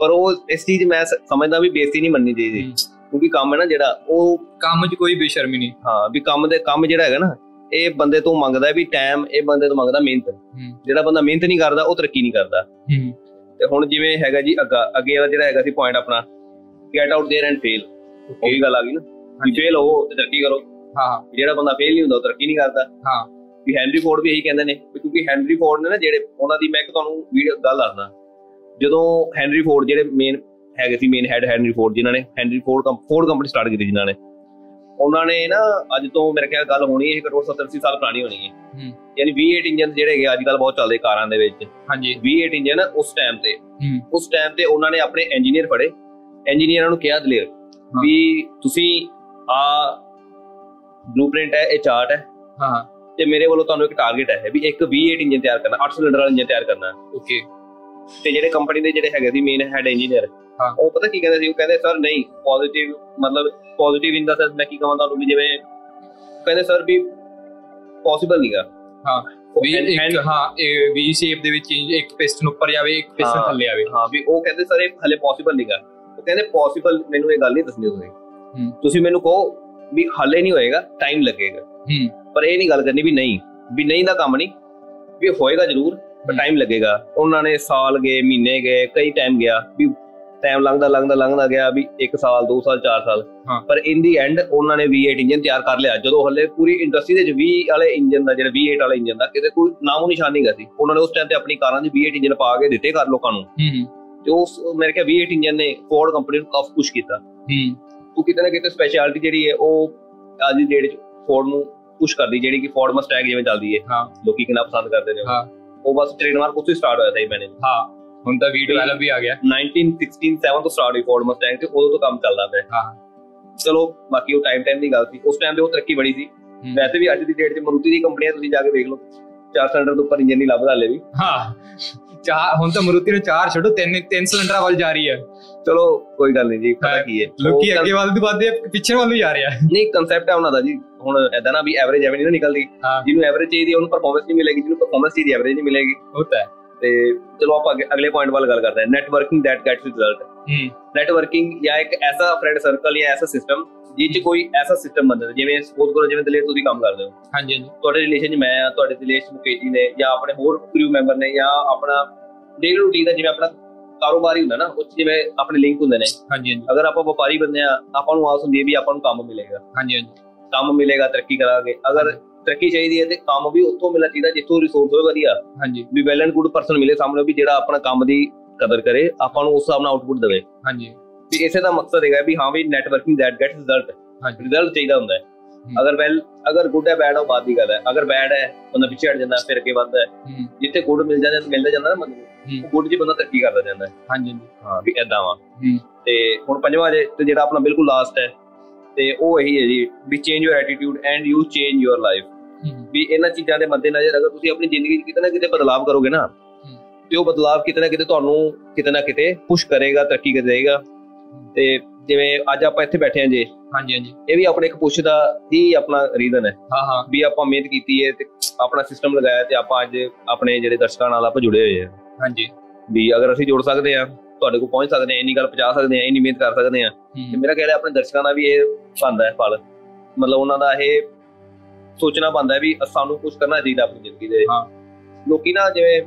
[SPEAKER 1] ਪਰ ਉਹ ਇਸ ਚੀਜ਼ ਮੈਂ ਸਮਝਦਾ ਵੀ ਬੇਇੱਜ਼ਤੀ ਨਹੀਂ ਮੰਨਣੀ ਚਾਹੀਦੀ। ਕਿਉਂਕਿ ਕੰਮ ਹੈ ਨਾ ਜਿਹੜਾ ਉਹ
[SPEAKER 2] ਕੰਮ 'ਚ ਕੋਈ ਬੇਸ਼ਰਮੀ ਨਹੀਂ।
[SPEAKER 1] ਹਾਂ ਵੀ ਕੰਮ ਦੇ ਕੰਮ ਜਿਹੜਾ ਹੈਗਾ ਨਾ ਇਹ ਬੰਦੇ ਤੋਂ ਮੰਗਦਾ ਹੈ ਵੀ ਟਾਈਮ ਇਹ ਬੰਦੇ ਤੋਂ ਮੰਗਦਾ ਮਿਹਨਤ
[SPEAKER 2] ਹੂੰ
[SPEAKER 1] ਜਿਹੜਾ ਬੰਦਾ ਮਿਹਨਤ ਨਹੀਂ ਕਰਦਾ ਉਹ ਤਰੱਕੀ ਨਹੀਂ ਕਰਦਾ
[SPEAKER 2] ਹੂੰ
[SPEAKER 1] ਤੇ ਹੁਣ ਜਿਵੇਂ ਹੈਗਾ ਜੀ ਅੱਗਾ ਅੱਗੇ ਵਾਲਾ ਜਿਹੜਾ ਹੈਗਾ ਸੀ ਪੁਆਇੰਟ ਆਪਣਾ get out there and fail ਉਹ ਵੀ ਗੱਲ ਆ ਗਈ ਨਾ ਵੀ
[SPEAKER 2] ਹਾਂਜੀ।
[SPEAKER 1] ਫੇਲ ਹੋ ਤੇ ਤਰੱਕੀ ਕਰੋ
[SPEAKER 2] ਹਾਂ
[SPEAKER 1] ਜਿਹੜਾ ਬੰਦਾ ਫੇਲ ਨਹੀਂ ਹੁੰਦਾ ਉਹ ਤਰੱਕੀ ਨਹੀਂ ਕਰਦਾ
[SPEAKER 2] ਹਾਂ
[SPEAKER 1] ਵੀ ਹੈਨਰੀ ਫੋਰਡ ਵੀ ਇਹੀ ਕਹਿੰਦੇ ਨੇ ਵੀ ਕਿਉਂਕਿ ਹੈਨਰੀ ਫੋਰਡ ਨੇ ਨਾ ਜਿਹੜੇ ਉਹਨਾਂ ਦੀ ਮੈਂ ਇੱਕ ਤੁਹਾਨੂੰ ਵੀਡੀਓ ਗੱਲ ਦੱਸਦਾ ਜਦੋਂ ਹੈਨਰੀ ਫੋਰਡ ਜਿਹੜੇ ਮੇਨ ਹੈਗੇ ਸੀ ਮੇਨ ਹੈਡ ਹੈਨਰੀ ਫੋਰਡ ਜਿਨ੍ਹਾਂ ਨੇ ਹੈਨਰੀ ਫੋਰਡ ਕੰਪ ਫੋਰਡ ਕੰਪਨੀ ਸਟਾਰਟ ਕੀਤੀ ਜਿਨ੍ਹਾਂ ਨੇ ਉਹਨਾਂ ਨੇ ਨਾ ਅੱਜ ਤੋਂ ਮੇਰੇ ਖਿਆਲ ਗੱਲ ਹੋਣੀ ਹੈ ਇਹ ਘੱਟੋ 70 80 ਸਾਲ ਪੁਰਾਣੀ ਹੋਣੀ ਹੈ
[SPEAKER 2] ਹੂੰ।
[SPEAKER 1] ਯਾਨੀ V8 ਇੰਜਨ ਜਿਹੜੇ ਹੈਗੇ ਅੱਜ ਕੱਲ ਬਹੁਤ ਚੱਲਦੇ ਕਾਰਾਂ ਦੇ ਵਿੱਚ।
[SPEAKER 2] ਹਾਂਜੀ।
[SPEAKER 1] V8 ਇੰਜਨ ਉਸ ਟਾਈਮ ਤੇ।
[SPEAKER 2] ਹੂੰ।
[SPEAKER 1] ਉਸ ਟਾਈਮ ਤੇ ਉਹਨਾਂ ਨੇ ਆਪਣੇ ਇੰਜੀਨੀਅਰ ਫੜੇ। ਇੰਜੀਨੀਅਰਾਂ ਨੂੰ ਕਿਹਾ ਦਲੇਰ। ਵੀ ਤੁਸੀਂ ਆ ਬਲੂਪ੍ਰਿੰਟ ਹੈ ਇਹ ਚਾਰਟ ਹੈ।
[SPEAKER 2] ਹਾਂ।
[SPEAKER 1] ਤੇ ਮੇਰੇ ਵੱਲੋਂ ਤੁਹਾਨੂੰ ਇੱਕ ਟਾਰਗੇਟ ਹੈ ਵੀ ਇੱਕ V8 ਇੰਜਨ ਤਿਆਰ ਕਰਨਾ 8 ਸਿਲੰਡਰ ਵਾਲਾ ਇੰਜਨ ਤਿਆਰ ਕਰਨਾ।
[SPEAKER 2] ਓਕੇ
[SPEAKER 1] ਤੇ ਜਿਹੜੇ ਕੰਪਨੀ ਦੇ ਜਿਹੜੇ ਹੈਗੇ ਸੀ ਮੇਨ ਹੈਡ ਇੰਜੀਨੀਅਰ। ਉਹ ਪਤਾ ਕੀ ਕਹਿੰਦੇ ਸੀ ਉਹ ਕਹਿੰਦੇ ਸਰ ਨਹੀਂ ਪੋਜ਼ਿਟਿਵ ਮਤਲਬ ਪੋਜ਼ਿਟਿਵ ਇਨ ਦਾ ਸੈਂਸ ਮੈਂ ਕੀ ਕਹਾਂ ਤੁਹਾਨੂੰ ਵੀ ਜਿਵੇਂ ਕਹਿੰਦੇ ਸਰ ਵੀ ਪੋਸੀਬਲ ਨਹੀਂਗਾ
[SPEAKER 2] ਹਾਂ ਵੀ ਇੱਕ ਹਾਂ ਇਹ ਵੀ ਸ਼ੇਪ ਦੇ ਵਿੱਚ ਇੱਕ ਪਿਸਟਨ ਉੱਪਰ ਜਾਵੇ ਇੱਕ ਪਿਸਟਨ। ਥੱਲੇ ਆਵੇ
[SPEAKER 1] ਹਾਂ ਵੀ ਉਹ ਕਹਿੰਦੇ ਸਰ ਇਹ ਹਲੇ ਪੋਸੀਬਲ ਨਹੀਂਗਾ ਉਹ ਕਹਿੰਦੇ ਪੋਸੀਬਲ ਮੈਨੂੰ ਇਹ ਗੱਲ ਨਹੀਂ ਦੱਸਣੀ ਤੁਸੀਂ। ਤੁਸੀਂ ਮੈਨੂੰ ਕਹੋ ਵੀ ਹਲੇ ਨਹੀਂ ਹੋਏਗਾ ਟਾਈਮ ਲੱਗੇਗਾ
[SPEAKER 2] ਹੂੰ
[SPEAKER 1] ਪਰ ਇਹ ਨਹੀਂ ਗੱਲ ਕਰਨੀ ਵੀ ਨਹੀਂ ਵੀ ਨਹੀਂ ਦਾ ਕੰਮ ਨਹੀਂ ਵੀ ਹੋਏਗਾ ਜ਼ਰੂਰ। ਟਾਈਮ ਲੱਗੇਗਾ। ਉਹਨਾਂ ਨੇ ਸਾਲ ਗਏ ਮਹੀਨੇ ਗਏ ਕਈ ਟਾਈਮ ਗਿਆ ਵੀ ਟਾਈਮ ਲੰਘਦਾ ਲੰਘਦਾ ਲੰਘਦਾ ਗਿਆ ਵੀ 1 ਸਾਲ 2 ਸਾਲ 4 ਸਾਲ। ਪਰ ਇਨ ਦੀ ਐਂਡ ਉਹਨਾਂ ਨੇ V8 ਇੰਜਨ ਤਿਆਰ ਕਰ ਲਿਆ। ਜਦੋਂ ਹੱਲੇ ਪੂਰੀ ਇੰਡਸਟਰੀ ਦੇ ਵਿੱਚ V ਵਾਲੇ ਇੰਜਨ ਦਾ ਜਿਹੜਾ V8 ਵਾਲਾ ਇੰਜਨ ਦਾ ਕਿਤੇ ਕੋਈ ਨਾਮੋ ਨਿਸ਼ਾਨ ਨਹੀਂ ਸੀ। ਉਹਨਾਂ ਨੇ ਉਸ ਟਾਈਮ ਤੇ ਆਪਣੀ ਕਾਰਾਂ 'ਚ V8 ਇੰਜਨ ਪਾ ਕੇ ਦਿੱਤੇ ਕਰ ਲੋਕਾਂ ਨੂੰ।
[SPEAKER 2] ਹੂੰ ਹੂੰ।
[SPEAKER 1] ਤੇ ਉਸ ਮੇਰੇ ਕਿਹਾ V8 ਇੰਜਨ ਨੇ ਫੋਰਡ ਕੰਪਨੀ ਨੂੰ ਕਾਫੀ ਪੁਸ਼ ਕੀਤਾ।
[SPEAKER 2] ਹੂੰ।
[SPEAKER 1] ਉਹ ਕਿਤੇ ਨਾ ਕਿਤੇ ਸਪੈਸ਼ਲਿਟੀ ਜਿਹੜੀ ਹੈ ਉਹ ਅੱਜ ਦੀ ਡੇਟ 'ਚ ਫੋਰਡ ਨੂੰ ਪੁਸ਼ ਕਰਦੀ ਜਿਹੜੀ ਕਿ ਫੋਰਡ ਮਸਟੈਗ ਜਿਵੇਂ ਚੱਲਦੀ ਹੈ।
[SPEAKER 2] ਹਾਂ।
[SPEAKER 1] ਲੋਕੀ ਕਿੰਨਾ ਪਸੰਦ ਕਰਦੇ ਨੇ ਉਹ।
[SPEAKER 2] ਹਾਂ।
[SPEAKER 1] ਉਹ ਬਸ ਟ੍ਰੇਡਮਾਰਕ ਉੱਥੇ ਸਟਾਰਟ ਹੋਇਆ ਸੀ ਮੈਨੇ
[SPEAKER 2] ਹਾਂ ਹੁਣ ਤਾਂ ਵੀ ਡਿਵੈਲਪ ਵੀ ਆ ਗਿਆ
[SPEAKER 1] 1916 7 ਤੋਂ ਸਟਾਰਟ ਹੋਈ ਫੋਰਡ ਮਸਟੈਂਗ ਤੇ ਉਦੋਂ ਤੋਂ ਕੰਮ ਚੱਲਦਾ ਪਿਆ
[SPEAKER 2] ਹਾਂ
[SPEAKER 1] ਚਲੋ ਬਾਕੀ ਉਹ ਟਾਈਮ ਟਾਈਮ ਦੀ ਗੱਲ ਸੀ ਉਸ ਟਾਈਮ ਤੇ ਉਹ ਤਰੱਕੀ ਬੜੀ ਸੀ। ਵੈਸੇ ਵੀ ਅੱਜ ਦੀ ਡੇਟ 'ਚ ਮਰੂਤੀ ਦੀ ਕੰਪਨੀਆਂ ਤੁਸੀਂ ਜਾ ਕੇ ਵੇਖ ਲਓ ਚਾਰ ਸਿਲੰਡਰ ਤੋਂ ਉੱਪਰ ਇੰਜਨ ਨਹੀਂ ਲੱਭਦਾ ਹਲੇ ਵੀ।
[SPEAKER 2] ਹਾਂ ਚਾਰ ਹੁਣ ਤਾਂ ਮਰੂਤੀ ਨੂੰ ਚਾਰ ਛੱਡੋ ਤਿੰਨ ਤਿੰਨ ਸਿਲੰਡਰਾਂ ਵੱਲ ਜਾ ਰਹੀ ਹੈ।
[SPEAKER 1] ਚਲੋ ਕੋਈ ਗੱਲ ਨਹੀਂ ਜੀ ਪਤਾ ਕੀ ਹੈ।
[SPEAKER 2] ਲੋਕੀ ਅੱਗੇ ਵੱਲ ਦੀ ਵੱਧਦੇ ਪਿੱਛੇ ਵੱਲ ਨੂੰ ਜਾ ਰਿਹਾ।
[SPEAKER 1] ਨਹੀਂ ਕਨਸੈਪਟ ਹੈ ਉਹਨਾਂ ਦਾ ਜੀ। ਹੁਣ ਐਦਾਂ ਨਾ ਵੀ ਐਵਰੇਜ ਐਵੇਂ ਨਹੀਂ ਨਿਕਲਦੀ। ਜਿਹਨੂੰ ਐਵਰੇਜ ਚਾਹੀਦੀ ਉਹਨੂੰ ਪਰਫਾਰਮੈਂਸ ਨਹੀਂ ਮਿਲੇਗੀ ਜਿਹਨੂੰ ਪਰਫਾਰਮੈਂਸ ਚਾਹੀਦੀ ਐਵਰੇਜ ਨਹੀਂ ਮਿਲੇਗੀ।
[SPEAKER 2] ਤਾਂ ਹੈ।
[SPEAKER 1] ਤੇ ਚਲੋ ਆਪਾਂ ਅੱਗੇ- ਅਗਲੇ ਪੁਆਇੰਟ ਵੱਲ ਗੱਲ ਕਰਦੇ ਹਾਂ। ਨੈਟਵਰਕਿੰਗ ਦੈਟ ਗੈਟਸ ਰਿਜ਼ਲਟ
[SPEAKER 2] ਹੂੰ।
[SPEAKER 1] ਨੈਟਵਰਕਿੰਗ ਜਾਂ ਇੱਕ ਐਸਾ ਫਰੈਂਡ ਸਰਕਲ ਜਾਂ ਐਸਾ ਸਿਸਟਮ ਜਿਹ 'ਚ ਕੋਈ ਐਸਾ ਸਿਸਟਮ ਬਣਦਾ ਜਿਵੇਂ ਸਪੋਜ਼ ਕਰੋ ਜਿਵੇਂ ਦਲੇਰ ਤੁਸੀਂ ਕੰਮ ਕਰਦੇ ਹੋ।
[SPEAKER 2] ਹਾਂਜੀ ਹਾਂਜੀ।
[SPEAKER 1] ਤੁਹਾਡੇ ਰਿਲੇਸ਼ਨ 'ਚ ਮੈਂ ਆ ਤੁਹਾਡੇ ਦਿਲੇਸ਼ ਮੁਕੇਜੀ ਨੇ ਜਾਂ ਆਪਣੇ ਹੋਰ ਕ੍ਰਿਊ ਮੈਂਬਰ ਨੇ ਜਾਂ ਆਪਣਾ ਡੇਲੀ ਰੂਟੀਨ ਦਾ ਜਿਵੇਂ ਆਪਣਾ ਕਾਰੋਬਾਰ ਹੀ ਹੁੰਦਾ ਨਾ ਉਹ ਜਿਵੇਂ ਆਪਣੇ ਲਿੰਕ ਹੁੰਦੇ ਨੇ।
[SPEAKER 2] ਹਾਂਜੀ ਹਾਂਜੀ।
[SPEAKER 1] ਅਗਰ ਆਪਾਂ ਵਪਾਰੀ ਬੰਦੇ ਆ ਆਪਾਂ ਨੂੰ ਆਸ ਹੁੰਦੀ ਹੈ ਵੀ ਆਪਾਂ ਨੂੰ ਕੰਮ ਮਿਲੇਗਾ।
[SPEAKER 2] ਹਾਂਜੀ ਹਾਂਜੀ।
[SPEAKER 1] ਕੰਮ ਮਿਲੇਗਾ ਤਰੱਕੀ ਕਰਾਂਗੇ। ਅਗਰ ਤਰੱਕੀ ਚਾਹੀਦੀ ਹੈ ਤੇ ਕੰਮ ਵੀ ਉੱਥੋਂ ਮਿਲਣਾ ਚਾਹੀਦਾ ਜਿੱਥੋਂ ਰਿਸੋਰਸ ਹੋਵੇ ਵਧੀਆ।
[SPEAKER 2] ਹਾਂਜੀ।
[SPEAKER 1] ਵੀ ਵੈਲ ਐਂਡ ਗੁੱਡ ਪਰਸਨ ਮਿਲੇ ਸਾਹਮਣੇ ਵੀ ਜਿਹੜਾ ਆਪਣਾ ਕੰਮ ਦੀ ਕਦਰ ਕਰੇ ਆਪਾਂ ਨੂੰ ਉਸ ਹਿਸਾਬ ਨਾਲ ਆਊਟਪੁੱਟ ਦੇਵੇ।
[SPEAKER 2] ਹਾਂਜੀ।
[SPEAKER 1] ਵੀ ਇਸੇ ਦਾ ਮਕਸਦ ਹੈਗਾ ਵੀ ਹਾਂ ਵੀ networking that gets
[SPEAKER 2] result
[SPEAKER 1] result ਚਾਹੀਦਾ ਹੁੰਦਾ ਹੈ। ਅਗਰ ਵੈਲ ਅਗਰ ਗੁੱਡ ਹੈ ਬੈਡ ਹੈ ਬਾਤ ਦੀ ਗੱਲ ਹੈ। ਅਗਰ ਬੈਡ ਹੈ ਬੰਦਾ ਪਿੱਛੇ ਹਟ ਜਾਂਦਾ ਫਿਰ ਅੱਗੇ ਵੱਧਦਾ ਹੈ। ਜਿੱਥੇ ਗੁੱਡ ਮਿਲ ਜਾਂਦਾ ਮਿਲਦਾ ਜਾਂਦਾ ਨਾ ਬੰਦੇ ਗੁੱਡ ਜੀ ਬੰਦਾ ਤਰੱਕੀ ਕਰਦਾ ਜਾਂਦਾ ਹੈ।
[SPEAKER 2] ਹਾਂਜੀ
[SPEAKER 1] ਹਾਂ ਵੀ ਐਦਾਂ ਵਾ। ਤੇ ਹੁਣ ਪੰਜਵਾਂ ਜੇ ਤੇ ਜਿਹੜਾ ਆਪਣਾ ਬਿਲਕੁਲ ਲਾਸਟ ਹੈ ਤੇ ਉਹ ਇਹੀ ਹੈ ਜੀ ਵੀ change your attitude and you change your
[SPEAKER 2] life
[SPEAKER 1] ਵੀ ਇਹਨਾਂ ਚੀਜ਼ਾਂ ਦੇ ਮੱਦੇਨਜ਼ਰ ਅਗਰ ਤੁਸੀਂ ਆਪਣੀ ਜ਼ਿੰਦਗੀ 'ਚ ਕਿਤੇ ਨਾ ਕਿਤੇ ਬਦਲਾਅ ਕਰੋਗੇ ਨਾ ਤੇ ਉਹ ਬਦਲਾਅ ਕਿਤੇ ਨਾ ਕਿਤੇ ਤੁਹਾਨੂੰ ਕਿਤੇ ਨਾ ਕਿਤੇ ਪੁਸ਼ ਕਰੇਗਾ ਤਰੱਕੀ ਕਰੇਗਾ। ਤੇ ਜਿਵੇਂ ਅੱਜ ਆਪਾਂ ਇੱਥੇ ਬੈਠੇ ਹਾਂ ਜੇ।
[SPEAKER 2] ਹਾਂਜੀ ਹਾਂਜੀ।
[SPEAKER 1] ਇਹ ਵੀ ਆਪਣੇ ਇੱਕ ਪੁਸ਼ ਦਾ ਹੀ ਆਪਣਾ ਰੀਜ਼ਨ ਹੈ।
[SPEAKER 2] ਹਾਂ ਹਾਂ।
[SPEAKER 1] ਵੀ ਆਪਾਂ ਮਿਹਨਤ ਕੀਤੀ ਹੈ ਤੇ ਆਪਣਾ ਸਿਸਟਮ ਲਗਾਇਆ ਤੇ ਆਪਾਂ ਅੱਜ ਆਪਣੇ ਜਿਹੜੇ ਦਰਸ਼ਕਾਂ ਨਾਲ ਆਪਾਂ ਜੁੜੇ ਹੋਏ ਹਾਂ।
[SPEAKER 2] ਹਾਂਜੀ।
[SPEAKER 1] ਵੀ ਅਗਰ ਅਸੀਂ ਜੁੜ ਸਕਦੇ ਹਾਂ ਤੁਹਾਡੇ ਕੋਲ ਪਹੁੰਚ ਸਕਦੇ ਹਾਂ ਇੰਨੀ ਗੱਲ ਪਹੁੰਚਾ ਸਕਦੇ ਹਾਂ ਇੰਨੀ ਮਿਹਨਤ ਕਰ ਸਕਦੇ ਹਾਂ ਤੇ ਮੇਰਾ ਹੈ ਆਪਣੇ ਦਰਸ਼ਕਾਂ ਦਾ ਵੀ ਇਹ ਬਣਦਾ ਹੈ ਫਲ। ਮਤਲਬ ਉਹਨਾਂ ਦਾ ਇਹ ਸੋਚਣਾ ਹੈ ਵੀ ਸਾਨੂੰ ਕੁਝ ਕਰਨਾ ਚਾਹੀਦਾ ਆਪਣੀ ਜ਼ਿੰਦਗੀ ਦੇ
[SPEAKER 2] ਹਾਂ।
[SPEAKER 1] ਲੋਕੀ ਨਾ ਜਿਵੇਂ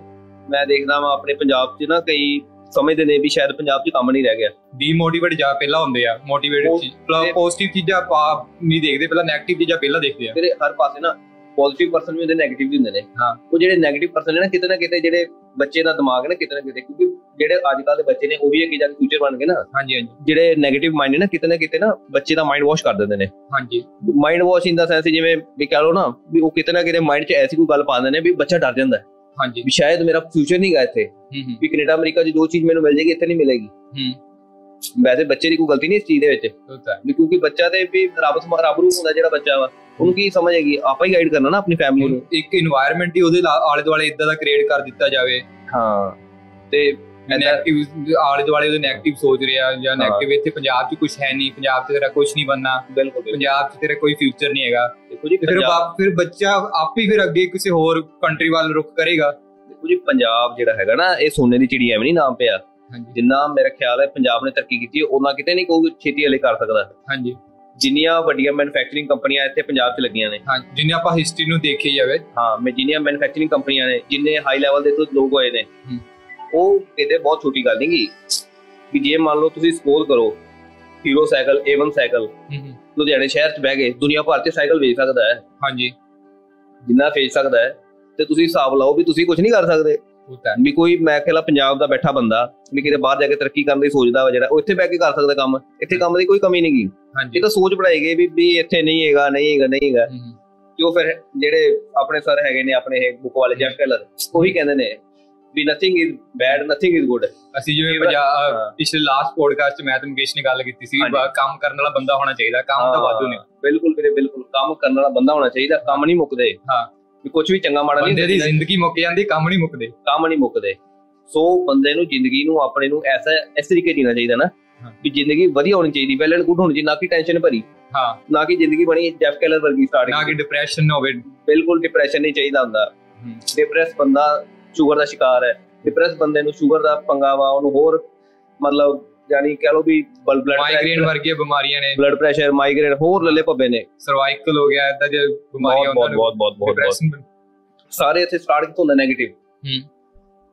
[SPEAKER 1] ਮੈਂ ਦੇਖਦਾ ਵਾਂ ਆਪਣੇ ਪੰਜਾਬ 'ਚ ਨਾ ਕਈ ਸਮਝਦੇ ਨੇ ਵੀ ਸ਼ਾਇਦ ਪੰਜਾਬ 'ਚ ਕੰਮ ਨਹੀਂ ਰਹਿ ਗਿਆ।
[SPEAKER 2] ਡੀਮੋਟੀਵੇਟ ਜਾ ਪਹਿਲਾਂ ਹੁੰਦੇ ਆ ਮੋਟੀਵੇਟਡ ਚੀਜ਼ ਪੋਜ਼ਿਟਿਵ ਚੀਜ਼ਾਂ ਆਪਾਂ ਨਹੀਂ ਦੇਖਦੇ ਪਹਿਲਾਂ 네ਗੇਟਿਵ ਚੀਜ਼ਾਂ ਪਹਿਲਾਂ ਦੇਖਦੇ ਆ।
[SPEAKER 1] ਤੇਰੇ ਹਰ ਪਾਸੇ ਨਾ ਪੋਜ਼ਿਟਿਵ ਪਰਸਨ ਵੀ ਹੁੰਦੇ 네ਗੇਟਿਵ ਵੀ ਹੁੰਦੇ ਨੇ।
[SPEAKER 2] ਹਾਂ।
[SPEAKER 1] ਉਹ ਜਿਹੜੇ 네ਗੇਟਿਵ ਪਰਸਨ ਨੇ ਨਾ ਕਿਤੇ ਨਾ ਕਿਤੇ ਜਿਹੜੇ ਬੱਚੇ ਦਾ ਦਿਮਾਗ ਨਾ ਕਿਤੇ ਨਾ ਕਿਤੇ ਕਿਉਂਕਿ ਜਿਹੜੇ ਅੱਜ ਕੱਲ ਦੇ ਬੱਚੇ ਨੇ ਉਹ ਵੀ ਅੱਗੇ ਜਾ ਕੇ ਫਿਊਚਰ ਬਣ ਗਏ ਨਾ।
[SPEAKER 2] ਹਾਂਜੀ ਹਾਂਜੀ।
[SPEAKER 1] ਜਿਹੜੇ 네ਗੇਟਿਵ ਮਾਈਂਡ ਨਾ ਕਿਤੇ ਨਾ ਕਿਤੇ ਨਾ ਬੱਚੇ ਦਾ ਮਾਈਂਡ ਵਾਸ਼ ਕਰ ਦਿੰਦੇ ਨੇ।
[SPEAKER 2] ਹਾਂਜੀ।
[SPEAKER 1] Mind wash in the sense ਜਿਵੇਂ ਵੀ ਕਹ ਲਓ ਨਾ ਵੀ ਉਹ ਕਿਤੇ ਨਾ ਕਿਤੇ ਮਾਈਂਡ 'ਚ ਐਸੀ ਕੋਈ ਗੱਲ ਪਾ ਦਿੰਦੇ ਨੇ ਵੀ ਬੱਚਾ ਡਰ ਜਾਂਦਾ। ਹੈ
[SPEAKER 2] ਹਾਂਜੀ।
[SPEAKER 1] ਵੀ ਸ਼ਾਇਦ ਮੇਰਾ ਫਿਊਚਰ ਨਹੀਂ ਗਾ ਇੱਥੇ। ਵੀ ਕੈਨੇਡਾ ਅਮਰੀਕਾ 'ਚ ਜੋ ਚੀਜ਼ ਮੈਨੂੰ ਮਿਲ ਜੇਗੀ ਇੱਥੇ ਨਹੀਂ ਮਿਲੇਗੀ। ਵੈਸੇ ਬੱਚੇ ਦੀ ਕੋਈ ਗਲਤੀ ਨਹੀਂ ਇਸ ਚੀਜ਼ ਦੇ ਵਿੱਚ। ਕਿਉਂਕਿ ਬੱਚਾ ਤੇ ਵੀ ਰੱਬ ਤੋਂ ਮਗਰਾਬਰੂ ਹੁੰਦਾ ਜਿਹੜਾ ਬੱਚਾ ਵਾ ਉਹਨੂੰ ਕੀ ਸਮਝ ਹੈਗੀ ਆਪਾਂ ਹੀ ਗਾਈਡ ਕਰਨਾ ਨਾ ਆਪਣੀ ਫੈਮਿਲੀ ਨੂੰ।
[SPEAKER 2] ਇੱਕ এনवायरमेंट ਹੀ ਉਹਦੇ ਆਲੇ ਦੁਆਲੇ ਇਦਾਂ ਦਾ ਕ੍ਰੀਏਟ ਕਰ ਦਿੱਤਾ ਜਾਵੇ।
[SPEAKER 1] ਹਾਂ। ਤੇ
[SPEAKER 2] ਨੈਗੇਟਿਵ ਆਲੇ ਦੁਆਲੇ ਉਹਦੇ ਨੈਗੇਟਿਵ ਸੋਚ ਰਿਹਾ ਜਾਂ ਨੈਗੇਟਿਵ ਇੱਥੇ ਪੰਜਾਬ 'ਚ ਕੁਝ ਹੈ ਨਹੀਂ ਪੰਜਾਬ 'ਚ ਤੇਰਾ ਕੁਝ ਨਹੀਂ ਬਣਨਾ ਪੰਜਾਬ 'ਚ ਤੇਰਾ ਕੋਈ ਫਿਊਚਰ ਨਹੀਂ ਹੈਗਾ
[SPEAKER 1] ਦੇਖੋ ਜੀ
[SPEAKER 2] ਫਿਰ ਬਾਪ ਫਿਰ ਬੱਚਾ ਆਪ ਹੀ ਫਿਰ ਅੱਗੇ ਕਿਸੇ ਹੋਰ ਕੰਟਰੀ ਵੱਲ ਰੁਖ ਕਰੇਗਾ
[SPEAKER 1] ਦੇਖੋ ਜੀ ਪੰਜਾਬ ਜਿਹੜਾ ਹੈਗਾ ਨਾ ਇਹ ਸੋਨੇ ਦੀ ਚਿੜੀ ਐਵੇਂ ਨਹੀਂ ਨਾਮ ਪਿਆ ਜਿੰਨਾ ਮੇਰਾ ਖਿਆਲ ਹੈ ਪੰਜਾਬ ਨੇ ਤਰੱਕੀ ਕੀਤੀ ਹੈ ਉਹਨਾਂ ਕਿਤੇ ਨਹੀਂ ਕੋਈ ਛੇਤੀ ਹਲੇ ਕਰ ਸਕਦਾ
[SPEAKER 2] ਹਾਂਜੀ
[SPEAKER 1] ਜਿੰਨੀਆਂ ਵੱਡੀਆਂ ਮੈਨੂਫੈਕਚਰਿੰਗ ਕੰਪਨੀਆਂ ਇੱਥੇ ਪੰਜਾਬ 'ਚ ਲੱਗੀਆਂ ਨੇ
[SPEAKER 2] ਹਾਂ ਜਿੰਨੇ ਆਪਾਂ ਹਿਸਟਰੀ ਨੂੰ ਦੇਖੀ ਜਾਵੇ
[SPEAKER 1] ਹਾਂ ਮੈਂ ਜਿੰਨੀਆਂ ਮੈਨੂਫੈਕਚਰਿੰਗ ਕੰਪਨੀਆਂ ਨੇ ਜਿੰਨੇ ਹਾਈ ਲੈਵਲ ਦੇ ਤੋਂ ਲੋਕ ਹੋਏ ਨੇ। ਉਹ ਕਿਤੇ ਬਹੁਤ ਛੋਟੀ ਗੱਲ ਨਹੀਂ ਗੀ। ਵੀ ਜੇ ਮੰਨ ਲਓ ਤੁਸੀਂ ਸਪੋਜ਼ ਕਰੋ ਹੀਰੋ ਸਾਈਕਲ A1 ਸਾਈਕਲ ਲੁਧਿਆਣੇ ਸ਼ਹਿਰ 'ਚ ਬਹਿ ਗਏ ਦੁਨੀਆ ਭਰ 'ਚ ਸਾਈਕਲ ਵੇਚ ਸਕਦਾ ਹੈ।
[SPEAKER 2] ਹਾਂਜੀ।
[SPEAKER 1] ਜਿੰਨਾ ਵੇਚ ਸਕਦਾ ਹੈ ਤੇ ਤੁਸੀਂ ਹਿਸਾਬ ਲਾਓ ਵੀ ਤੁਸੀਂ ਕੁਝ ਨਹੀਂ ਕਰ ਸਕਦੇ।
[SPEAKER 2] ਉਹ ਤਾਂ।
[SPEAKER 1] ਵੀ ਕੋਈ ਮੈਂ ਕਹਿੰਦਾ ਪੰਜਾਬ ਦਾ ਬੈਠਾ ਬੰਦਾ ਵੀ ਕਿਤੇ ਬਾਹਰ ਜਾ ਕੇ ਤਰੱਕੀ ਕਰਨ ਦੀ ਸੋਚਦਾ ਵਾ ਜਿਹੜਾ ਉਹ ਇੱਥੇ ਬਹਿ ਕੇ ਕਰ ਸਕਦਾ ਕੰਮ। ਇੱਥੇ ਕੰਮ ਦੀ ਕੋਈ ਕਮੀ ਨਹੀਂ ਗੀ।
[SPEAKER 2] ਹਾਂਜੀ।
[SPEAKER 1] ਇਹ ਤਾਂ ਸੋਚ ਬਣਾਈ ਗਈ ਵੀ ਵੀ ਇੱਥੇ ਨਹੀਂ ਹੈਗਾ ਨਹੀਂ ਹੈਗਾ ਨਹੀਂ ਹੈਗਾ।
[SPEAKER 2] ਹੂੰ, ਹੂੰ।
[SPEAKER 1] ਜੋ ਫਿਰ ਜਿਹੜੇ ਆਪਣੇ ਸਰ ਹੈਗੇ ਨੇ ਆਪਣੇ ਇਹ ਬੁੱਕ ਵਾਲੇ ਜੈਫ ਕੈਲਰ ਉਹੀ ਕਹਿੰਦੇ ਨੇ ਵੀ nothing is bad nothing is good
[SPEAKER 2] ਅਸੀਂ ਜਿਵੇਂ। ਪਿਛਲੇ ਲਾਸਟ ਪੋਡਕਾਸਟ 'ਚ ਮੈਂ ਤੇ ਮੁਕੇਸ਼ ਨੇ ਗੱਲ ਕੀਤੀ ਸੀ ਕੰਮ ਕਰਨ ਵਾਲਾ ਬੰਦਾ ਹੋਣਾ ਚਾਹੀਦਾ ਕੰਮ ਤਾਂ ਵਾਧੂ ਨੇ।
[SPEAKER 1] ਬਿਲਕੁਲ ਵੀਰੇ ਬਿਲਕੁਲ। ਕੰਮ ਕਰਨ ਵਾਲਾ ਬੰਦਾ ਹੋਣਾ ਚਾਹੀਦਾ ਕੰਮ ਨਹੀਂ ਮੁੱਕਦੇ।
[SPEAKER 2] ਹਾਂ।
[SPEAKER 1] ਵੀ ਕੁਝ ਵੀ ਚੰਗਾ ਮਾੜਾ ਨਹੀਂ
[SPEAKER 2] ਬੰਦੇ ਦੀ ਜ਼ਿੰਦਗੀ ਮੁੱਕ ਜਾਂਦੀ ਕੰਮ ਨਹੀਂ ਮੁੱਕਦੇ।
[SPEAKER 1] ਕੰਮ ਨਹੀਂ ਮੁੱਕਦੇ। ਸੋ ਬੰਦੇ ਨੂੰ ਜ਼ਿੰਦਗੀ ਨੂੰ ਆਪਣੇ ਨੂੰ ਐਸਾ ਇਸ ਤਰੀਕੇ ਜੀਣਾ ਚਾਹੀਦਾ ਨਾ। ਵੀ ਜ਼ਿੰਦਗੀ ਵਧੀਆ ਹੋਣੀ ਚਾਹੀਦੀ ਵੈਲ ਐਂਡ ਗੁੱਡ ਹੋਣੀ ਚਾਹੀਦੀ ਨਾ ਕਿ ਟੈਨਸ਼ਨ ਭਰੀ।
[SPEAKER 2] ਹਾਂ।
[SPEAKER 1] ਨਾ ਕਿ ਜ਼ਿੰਦਗੀ ਬਣੀ ਜੈਫ ਕੈਲਰ ਵਰਗੀ
[SPEAKER 2] ਨਾ ਕਿ
[SPEAKER 1] ਸਟਾਰਟਿੰਗ
[SPEAKER 2] ਡਿਪਰੈਸ਼ਨ ਹੋਵੇ।
[SPEAKER 1] ਬਿਲਕੁਲ ਡਿਪਰੈਸ਼ਨ ਨਹੀਂ ਚਾਹੀਦਾ ਹੁੰਦਾ। ਡਿਪਰੈਸ ਬੰਦਾ ਸ਼ੂਗਰ ਦਾ ਸ਼ਿਕਾਰ ਹੈ ਡਿਪਰੈਸ ਬੰਦੇ ਨੂੰ ਸ਼ੂਗਰ ਦਾ ਪੰਗਾਵਾ ਉਹਨੂੰ ਹੋਰ ਮਤਲਬ ਯਾਨੀ ਕਹ ਲੋ ਵੀ ਬਲੱਡ
[SPEAKER 2] ਮਾਈਗ੍ਰੇਨ ਵਰਗੀਆਂ ਬਿਮਾਰੀਆਂ ਨੇ।
[SPEAKER 1] ਬਲੱਡ ਪ੍ਰੈਸ਼ਰ ਮਾਈਗ੍ਰੇਨ ਹੋਰ ਲੱਲੇ ਭੱਬੇ ਨੇ।
[SPEAKER 2] ਸਰਵਾਈਕਲ ਹੋ ਗਿਆ ਇਦਾਂ ਜੇ ਬਿਮਾਰੀਆਂ
[SPEAKER 1] ਉਹਨਾਂ
[SPEAKER 2] ਨੂੰ
[SPEAKER 1] ਬਹੁਤ ਬਹੁਤ ਬਹੁਤ ਬਹੁਤ। ਸਾਰੇ ਇੱਥੇ ਸਟਾਰਟ ਕਿਥੋਂ ਹੁੰਦਾ 네ਗੇਟਿਵ
[SPEAKER 2] ਹੂੰ।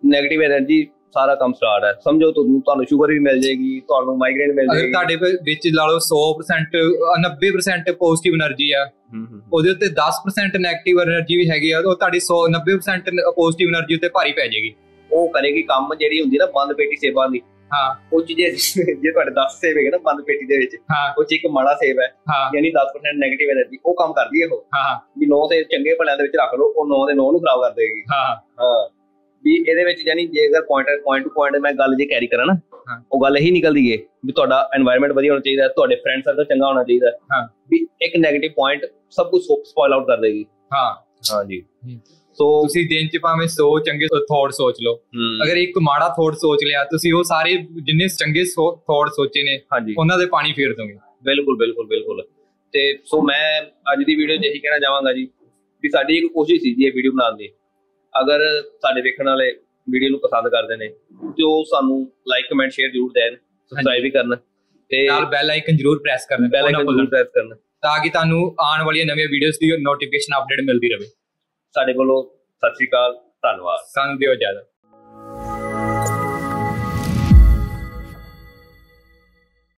[SPEAKER 1] 네ਗੇਟਿਵ એનર્ਜੀ ਸਾਰਾ ਕੰਮ ਸਟਾਰਟ ਹੈ। ਸਮਝੋ ਤੁਹਾਨੂੰ ਤੁਹਾਨੂੰ ਸ਼ੂਗਰ ਵੀ ਮਿਲ ਜੇਗੀ ਤੁਹਾਨੂੰ ਮਾਈਗ੍ਰੇਨ ਮਿਲ ਜੇਗੀ
[SPEAKER 2] ਅਗਰ ਤੁਹਾਡੇ ਵਿੱਚ ਲਾ ਲਓ 100% 90% ਪੋਜ਼ਿਟਿਵ એનર્ਜੀ ਆ ਉਹਦੇ ਉੱਤੇ 10% 네ਗੇਟਿਵ એનર્ਜੀ ਵੀ ਹੈਗੀ ਆ ਉਹ ਤੁਹਾਡੀ 100 90% ਪੋਜ਼ਿਟਿਵ એનર્ਜੀ ਉੱਤੇ ਭਾਰੀ ਪੈ ਜੇਗੀ
[SPEAKER 1] ਉਹ ਕਰੇਗੀ ਕੰਮ ਜਿਹੜੀ ਹੁੰਦੀ ਨਾ ਬੰਦ ਪੇਟੀ ਸੇਵਾ ਦੀ।
[SPEAKER 2] ਹਾਂ।
[SPEAKER 1] ਉਹ ਜੇ ਜੇ ਤੁਹਾਡੇ 10 ਸੇਵ ਹੈਗੇ ਨਾ ਬੰਦ ਪੇਟੀ ਦੇ ਵਿੱਚ ਉਹ ਚ ਇੱਕ ਮਾੜਾ ਸੇਵ ਹੈ ਯਾਨੀ 10% 네ਗੇਟਿਵ એનર્ਜੀ ਉਹ ਕੰਮ ਕਰਦੀ ਹੈ ਉਹ।
[SPEAKER 2] ਹਾਂ।
[SPEAKER 1] ਵੀ 9 ਸੇਵ ਚੰਗੇ ਭਲਿਆਂ ਦੇ ਵਿੱਚ ਰੱਖ ਲਓ ਉਹ 9 ਦੇ 9 ਨੂੰ ਖਰਾਬ ਕਰ ਦੇਗੀ
[SPEAKER 2] ਹਾਂ।
[SPEAKER 1] ਹਾਂ। ਵੀ ਇਹਦੇ ਵਿੱਚ ਯਾਨੀ ਜੇਕਰ ਪੁਆਇੰਟ ਪੁਆਇੰਟ ਟੂ ਪੁਆਇੰਟ ਮੈਂ ਗੱਲ ਜੇ ਕੈਰੀ ਕਰਾਂ ਨਾ ਉਹ ਗੱਲ ਇਹੀ ਨਿਕਲਦੀ ਏ ਵੀ ਤੁਹਾਡਾ এনवायरमेंट ਵਧੀਆ ਹੋਣਾ ਚਾਹੀਦਾ ਤੁਹਾਡੇ ਫਰੈਂਡ ਸਰਕਲ ਚੰਗਾ ਹੋਣਾ ਚਾਹੀਦਾ
[SPEAKER 2] ਹਾਂ।
[SPEAKER 1] ਵੀ ਇੱਕ 네ਗੇਟਿਵ ਪੁਆਇੰਟ ਸਭ ਕੁਝ ਸਪੋਇਲ ਆਊਟ ਕਰ ਦੇਗੀ।
[SPEAKER 2] ਹਾਂ। ਹਾਂ।
[SPEAKER 1] ਜੀ ਸੋ
[SPEAKER 2] ਤੁਸੀਂ ਦਿਨ ਚ ਭਾਵੇਂ 100 ਚੰਗੇ ਥੌਟ ਸੋਚ ਲਓ। ਅਗਰ ਇੱਕ ਮਾੜਾ ਥੌਟ ਸੋਚ ਲਿਆ ਤੁਸੀਂ ਉਹ ਸਾਰੇ ਜਿੰਨੇ ਚੰਗੇ ਥੌਟ ਸੋਚੇ ਨੇ ਉਹਨਾਂ ਦੇ ਪਾਣੀ ਫੇਰ ਦੋਗੇ
[SPEAKER 1] ਬਿਲਕੁਲ ਬਿਲਕੁਲ ਬਿਲਕੁਲ। ਤੇ ਸੋ ਮੈਂ ਅੱਜ ਦੀ ਵੀਡੀਓ 'ਚ ਇਹੀ ਕਹਿਣਾ ਚਾਹਾਂਗਾ ਜੀ ਵੀ ਸਾਡੀ ਇੱਕ ਕੋਸ਼ਿਸ਼ ਸੀ ਜੀ ਇਹ ਵੀਡੀਓ ਬਣਾਉਣ ਦੀ। ਅਗਰ ਸਾਡੇ ਵੇਖਣ ਵਾਲੇ ਵੀਡੀਓ ਨੂੰ ਪਸੰਦ ਕਰਦੇ ਨੇ ਤੇ ਉਹ ਸਾਨੂੰ ਲਾਈਕ ਕਮੈਂਟ ਸ਼ੇਅਰ ਜ਼ਰੂਰ ਦੇਣ ਸਬਸਕ੍ਰਾਈਬ ਵੀ ਕਰਨ ਤੇ
[SPEAKER 2] ਨਾਲ ਬੈਲ ਆਈਕਨ ਜ਼ਰੂਰ ਪ੍ਰੈਸ ਕਰਨਾ
[SPEAKER 1] ਬੈਲ ਆਈਕਨ ਜ਼ਰੂਰ ਪ੍ਰੈਸ ਕਰਨ।
[SPEAKER 2] ਤਾਂ ਕਿ ਤੁਹਾਨੂੰ ਆਉਣ ਵਾਲੀਆਂ ਨਵੀਆਂ ਵੀਡੀਓਜ਼ ਦੀ ਨੋਟੀਫਿਕੇਸ਼ਨ ਅਪਡੇਟ ਮਿਲਦੀ ਰਹੇ।
[SPEAKER 1] ਸਾਡੇ ਕੋਲੋਂ ਸਤਿ ਸ਼੍ਰੀ ਅਕਾਲ ਧੰਨਵਾਦ।
[SPEAKER 2] ਸਾਨੂੰ ਦਿਓ ਇਜਾਜ਼ਤ।